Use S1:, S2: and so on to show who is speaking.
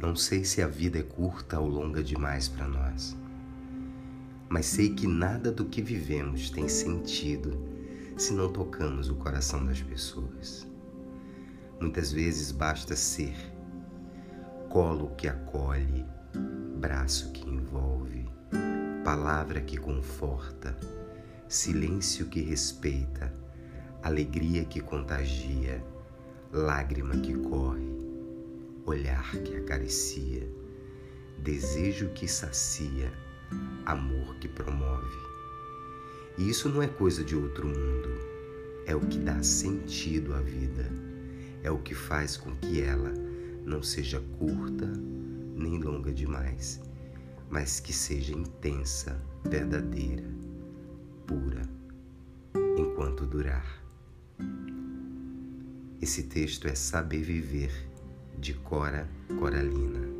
S1: Não sei se a vida é curta ou longa demais para nós, mas sei que nada do que vivemos tem sentido se não tocamos o coração das pessoas. Muitas vezes basta ser colo que acolhe, braço que envolve, palavra que conforta, silêncio que respeita, alegria que contagia, lágrima que corre, olhar que acaricia, desejo que sacia, amor que promove. E isso não é coisa de outro mundo, é o que dá sentido à vida, é o que faz com que ela não seja curta nem longa demais, mas que seja intensa, verdadeira, pura, enquanto durar. Esse texto é Saber Viver, de Cora Coralina.